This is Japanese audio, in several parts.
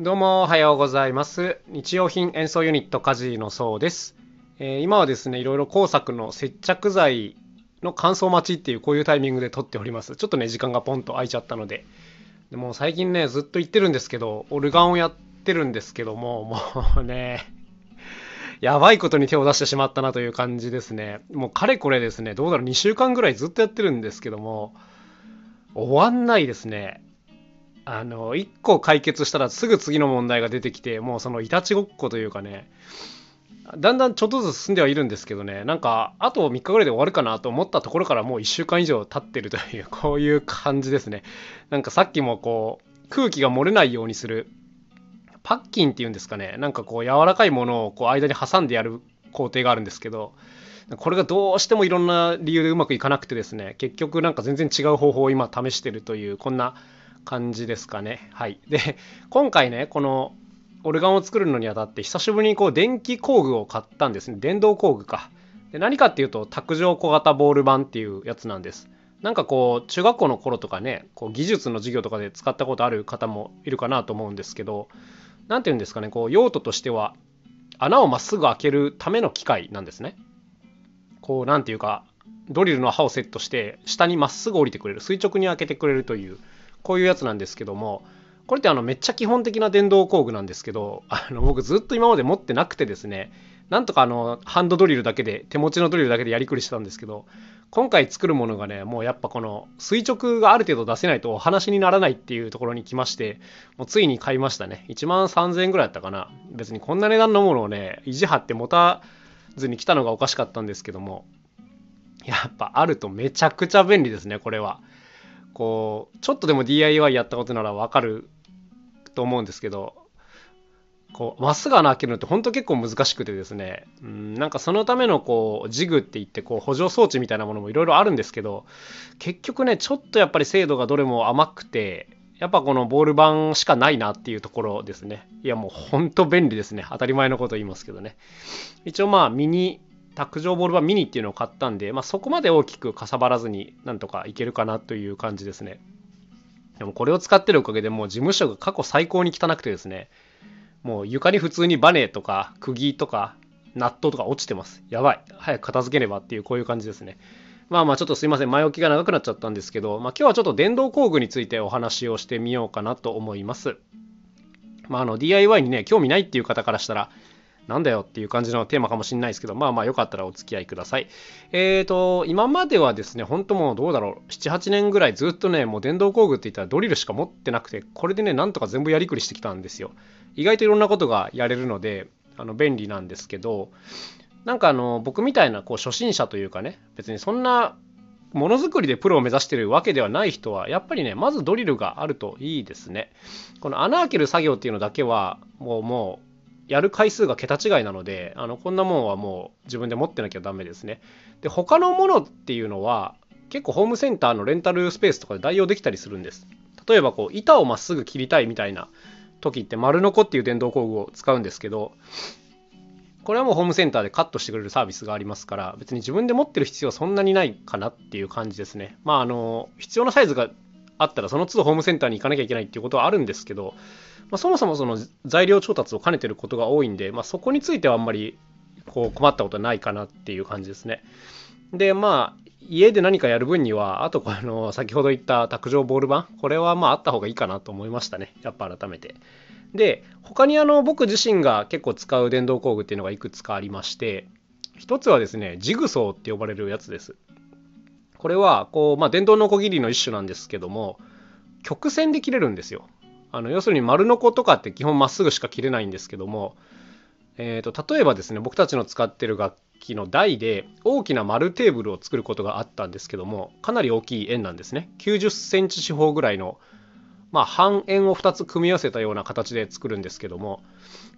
どうもおはようございます。日用品演奏ユニットカジのそうです、えー今はですね、いろいろ工作の接着剤の乾燥待ちっていうこういうタイミングで撮っております。ちょっとね、時間がポンと空いちゃったので。でも最近ね、ずっと言ってるんですけど、オルガンをやってるんですけども、もうね、やばいことに手を出してしまったなという感じですね。もうかれこれですね、どうだろう、2週間ぐらいずっとやってるんですけども、終わんないですね。あの、1個解決したらすぐ次の問題が出てきて、もうそのいたちごっこというかね、だんだんちょっとずつ進んではいるんですけどね、なんか、あと3日ぐらいで終わるかなと思ったところからもう1週間以上経ってるという、こういう感じですね。なんかさっきもこう、空気が漏れないようにする、パッキンっていうんですかね、なんかこう、柔らかいものをこう間に挟んでやる工程があるんですけど、これがどうしてもいろんな理由でうまくいかなくてですね、結局なんか全然違う方法を今試してるという、こんな感じですかね。はい。で、今回ね、このオルガンを作るのにあたって、久しぶりにこう電気工具を買ったんですね。電動工具か。で何かっていうと、卓上小型ボール板っていうやつなんです。なんかこう、中学校の頃とかね、こう技術の授業とかで使ったことある方もいるかなと思うんですけど、なんていうんですかね、こう、用途としては、穴をまっすぐ開けるための機械なんですね。こう、なんていうか、ドリルの刃をセットして、下にまっすぐ降りてくれる、垂直に開けてくれるという、こういうやつなんですけども、これってあのめっちゃ基本的な電動工具なんですけど、あの僕ずっと今まで持ってなくてですね、なんとかあのハンドドリルだけで、手持ちのドリルだけでやりくりしてたんですけど、今回作るものがね、もうやっぱこの垂直がある程度出せないとお話にならないっていうところに来まして、もうついに買いましたね。1万3000円ぐらいだったかな。別にこんな値段のものをね、意地張って持たずに来たのがおかしかったんですけども、やっぱあるとめちゃくちゃ便利ですね、これは。こう、ちょっとでも DIY やったことならわかると思うんですけど、こう、まっすぐ穴開けるのって本当結構難しくてですね、うん、なんかそのためのこう、ジグって言ってこう、補助装置みたいなものもいろいろあるんですけど、結局ね、ちょっとやっぱり精度がどれも甘くて、やっぱこのボール板しかないなっていうところですね。いやもう本当便利ですね。当たり前のこと言いますけどね。一応まあミニ卓上ボール板ミニっていうのを買ったんで、まあ、そこまで大きくかさばらずになんとかいけるかなという感じですね。でもこれを使ってるおかげでもう事務所が過去最高に汚くてですね、もう床に普通にバネとか釘とかナットとか落ちてます。やばい。早く片付けねばっていうこういう感じですね。まあまあちょっとすいません。前置きが長くなっちゃったんですけど、まあ今日はちょっと電動工具についてお話をしてみようかなと思います。まああの DIY にね、興味ないっていう方からしたら、なんだよっていう感じのテーマかもしれないですけど、まあまあよかったらお付き合いください。えーと、今まではですね、本当もうどうだろう、7、8年ぐらいずっとね、もう電動工具って言ったらドリルしか持ってなくて、これでね、なんとか全部やりくりしてきたんですよ。意外といろんなことがやれるので、あの便利なんですけど、なんかあの、僕みたいなこう初心者というかね、別にそんなものづくりでプロを目指してるわけではない人は、やっぱりね、まずドリルがあるといいですね。この穴開ける作業っていうのだけは、もうもう、やる回数が桁違いなので、あのこんなもんはもう自分で持ってなきゃダメですね。で、他のものっていうのは、結構ホームセンターのレンタルスペースとかで代用できたりするんです。例えばこう、板をまっすぐ切りたいみたいな時って、丸ノコっていう電動工具を使うんですけど、これはもうホームセンターでカットしてくれるサービスがありますから、別に自分で持ってる必要はそんなにないかなっていう感じですね。まあ、あの、必要なサイズがあったら、その都度ホームセンターに行かなきゃいけないっていうことはあるんですけど、まあ、そもそもその材料調達を兼ねてることが多いんで、まあ、そこについてはあんまりこう困ったことはないかなっていう感じですね。で、まあ、家で何かやる分には、あとこの先ほど言った卓上ボール板、これはまああった方がいいかなと思いましたね。やっぱ改めて。で、他にあの僕自身が結構使う電動工具っていうのがいくつかありまして、一つはですね、ジグソーって呼ばれるやつです。これは、こう、まあ、電動ノコギリの一種なんですけども、曲線で切れるんですよ。あの要するに丸ノコとかって基本まっすぐしか切れないんですけども、えー、と例えばですね僕たちの使ってる楽器の台で大きな丸テーブルを作ることがあったんですけどもかなり大きい円なんですね。90センチ四方ぐらいの、まあ、半円を2つ組み合わせたような形で作るんですけども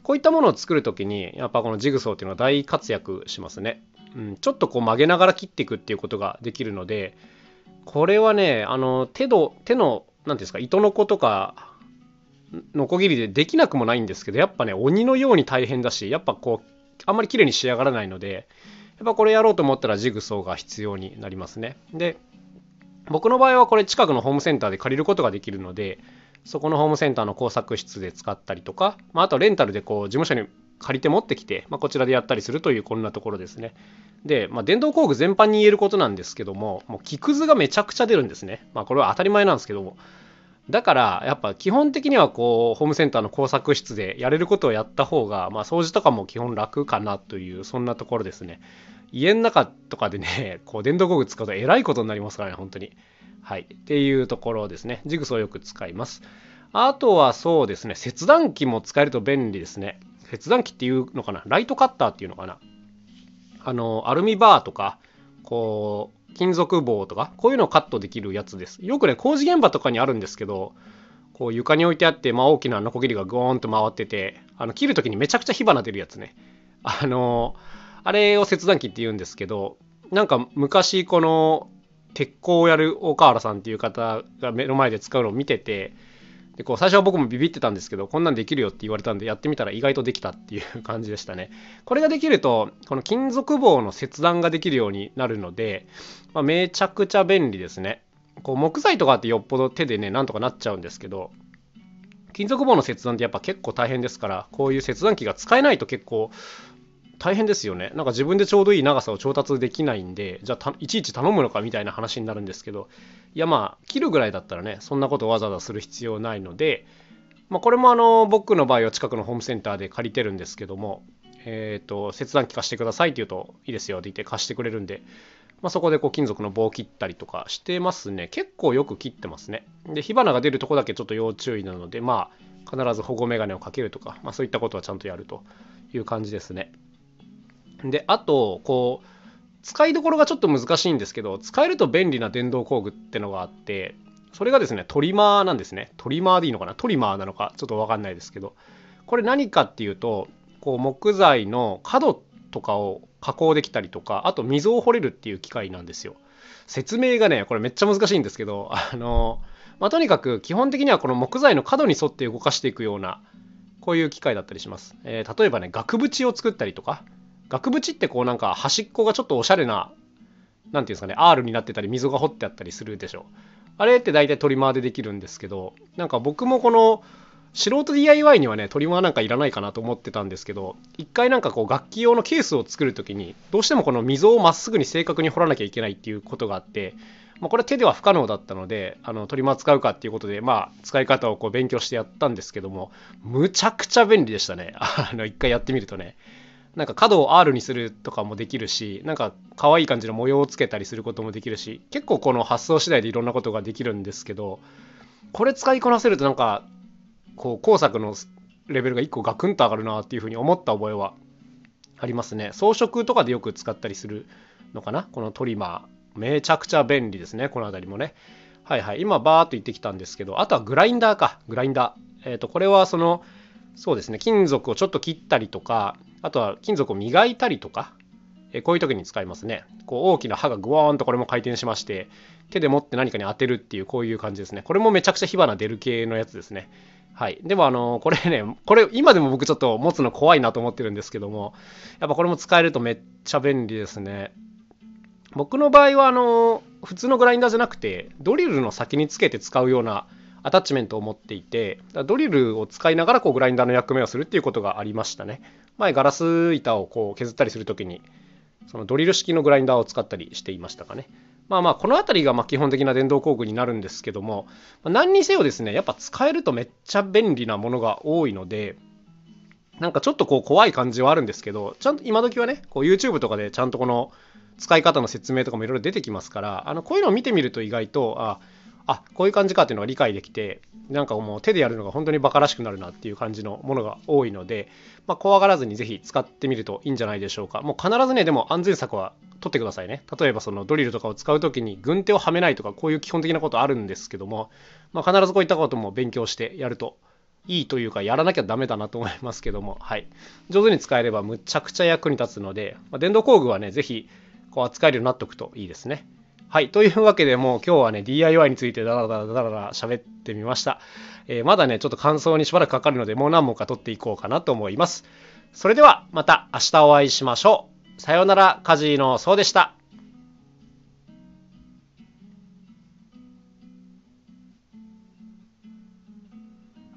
こういったものを作る時にやっぱこのジグソーっていうのは大活躍しますね、うん、ちょっとこう曲げながら切っていくっていうことができるのでこれはねあの手の手の何ていうんですか糸の子とかノコギリでできなくもないんですけどやっぱね鬼のように大変だしやっぱこうあんまり綺麗に仕上がらないのでやっぱこれやろうと思ったらジグソーが必要になりますねで僕の場合はこれ近くのホームセンターで借りることができるのでそこのホームセンターの工作室で使ったりとか、まあ、あとレンタルでこう事務所に借りて持ってきて、まあ、こちらでやったりするというこんなところですね。で、まあ、電動工具全般に言えることなんですけども、もう木くずがめちゃくちゃ出るんですね。まあ、これは当たり前なんですけども。だから、やっぱ基本的にはこう、ホームセンターの工作室でやれることをやった方が、まあ、掃除とかも基本楽かなという、そんなところですね。家の中とかでね、こう、電動工具使うとえらいことになりますからね、本当に。はい。っていうところですね。ジグソーよく使います。あとはそうですね、切断機も使えると便利ですね。切断機っていうのかな？ライトカッターっていうのかな？あの、アルミバーとか、こう、金属棒とか、こういうのをカットできるやつです。よくね、工事現場とかにあるんですけど、こう床に置いてあって、まあ、大きなノコギリがゴーンと回ってて、あの切る時にめちゃくちゃ火花出るやつね。あの、あれを切断機って言うんですけど、なんか昔この鉄鋼をやる大河原さんっていう方が目の前で使うのを見てて、でこう最初は僕もビビってたんですけどこんなんできるよって言われたんでやってみたら意外とできたっていう 感じでしたね。これができるとこの金属棒の切断ができるようになるので、まあ、めちゃくちゃ便利ですね。こう木材とかってよっぽど手でねなんとかなっちゃうんですけど金属棒の切断ってやっぱ結構大変ですからこういう切断機が使えないと結構大変ですよね。なんか自分でちょうどいい長さを調達できないんで、じゃあいちいち頼むのかみたいな話になるんですけど、いやまあ、切るぐらいだったらね、そんなことわざわざする必要ないので、まあ、これもあの、僕の場合は近くのホームセンターで借りてるんですけども、えっ、ー、と、切断機貸してくださいって言うと、いいですよって言って貸してくれるんで、まあ、そこでこう金属の棒を切ったりとかしてますね。結構よく切ってますね。で、火花が出るとこだけちょっと要注意なので、まあ、必ず保護メガネをかけるとか、まあ、そういったことはちゃんとやるという感じですね。で、あと、こう、使いどころがちょっと難しいんですけど、使えると便利な電動工具ってのがあって、それがですね、トリマーなんですね。トリマーでいいのかな？トリマーなのか？ちょっとわかんないですけど、これ何かっていうと、こう木材の角とかを加工できたりとか、あと溝を掘れるっていう機械なんですよ。説明がね、これめっちゃ難しいんですけど、あの、まあ、とにかく基本的にはこの木材の角に沿って動かしていくような、こういう機械だったりします。えー、例えばね、額縁を作ったりとか、額縁ってこうなんか端っこがちょっとおしゃれな、なんていうんですかね、R になってたり溝が掘ってあったりするでしょ。あれって大体トリマーでできるんですけど、なんか僕もこの素人 DIY にはね、トリマーなんかいらないかなと思ってたんですけど、一回なんかこう楽器用のケースを作るときに、どうしてもこの溝をまっすぐに正確に掘らなきゃいけないっていうことがあって、まあ、これ手では不可能だったので、あのトリマー使うかっていうことで、まあ、使い方をこう勉強してやったんですけども、むちゃくちゃ便利でしたね。あの、一回やってみるとね。なんか角を R にするとかもできるし、なんか可愛い感じの模様をつけたりすることもできるし、結構この発想次第でいろんなことができるんですけど、これ使いこなせるとなんか、こう工作のレベルが1個ガクンと上がるなっていうふうに思った覚えはありますね。装飾とかでよく使ったりするのかな？このトリマー。めちゃくちゃ便利ですね。この辺りもね。はいはい。今バーっと言ってきたんですけど、あとはグラインダーか。グラインダー。えっ、ー、と、これはその、そうですね。金属をちょっと切ったりとか、あとは金属を磨いたりとか、えこういう時に使いますね。こう大きな刃がグワーンとこれも回転しまして、手で持って何かに当てるっていうこういう感じですね。これもめちゃくちゃ火花出る系のやつですね。はい。でもあの、これね、これ今でも僕ちょっと持つの怖いなと思ってるんですけども、やっぱこれも使えるとめっちゃ便利ですね。僕の場合はあの、普通のグラインダーじゃなくて、ドリルの先につけて使うようなアタッチメントを持っていて、ドリルを使いながらこうグラインダーの役目をするっていうことがありましたね。前ガラス板をこう削ったりするときに、そのドリル式のグラインダーを使ったりしていましたかね。まあまあ、この辺りがま基本的な電動工具になるんですけども、何にせよですね、やっぱ使えるとめっちゃ便利なものが多いので、なんかちょっとこう怖い感じはあるんですけど、ちゃんと今時はね、こう YouTube とかでちゃんとこの使い方の説明とかもいろいろ出てきますから、あのこういうのを見てみると意外と、あ、あこういう感じかっていうのが理解できてなんかもう手でやるのが本当にバカらしくなるなっていう感じのものが多いので、まあ、怖がらずにぜひ使ってみるといいんじゃないでしょうか。もう必ずねでも安全策は取ってくださいね。例えばそのドリルとかを使う時に軍手をはめないとかこういう基本的なことあるんですけども、まあ、必ずこういったことも勉強してやるといいというかやらなきゃダメだなと思いますけども、はい、上手に使えればむちゃくちゃ役に立つので、まあ、電動工具はねぜひこう扱えるようになっておくといいですね。はい。というわけでもう今日はね、DIY についてダラダラダラダラ喋ってみました。えー、まだね、ちょっと感想にしばらくかかるので、もう何問か取っていこうかなと思います。それでは、また明日お会いしましょう。さようなら、カジーのそうでした。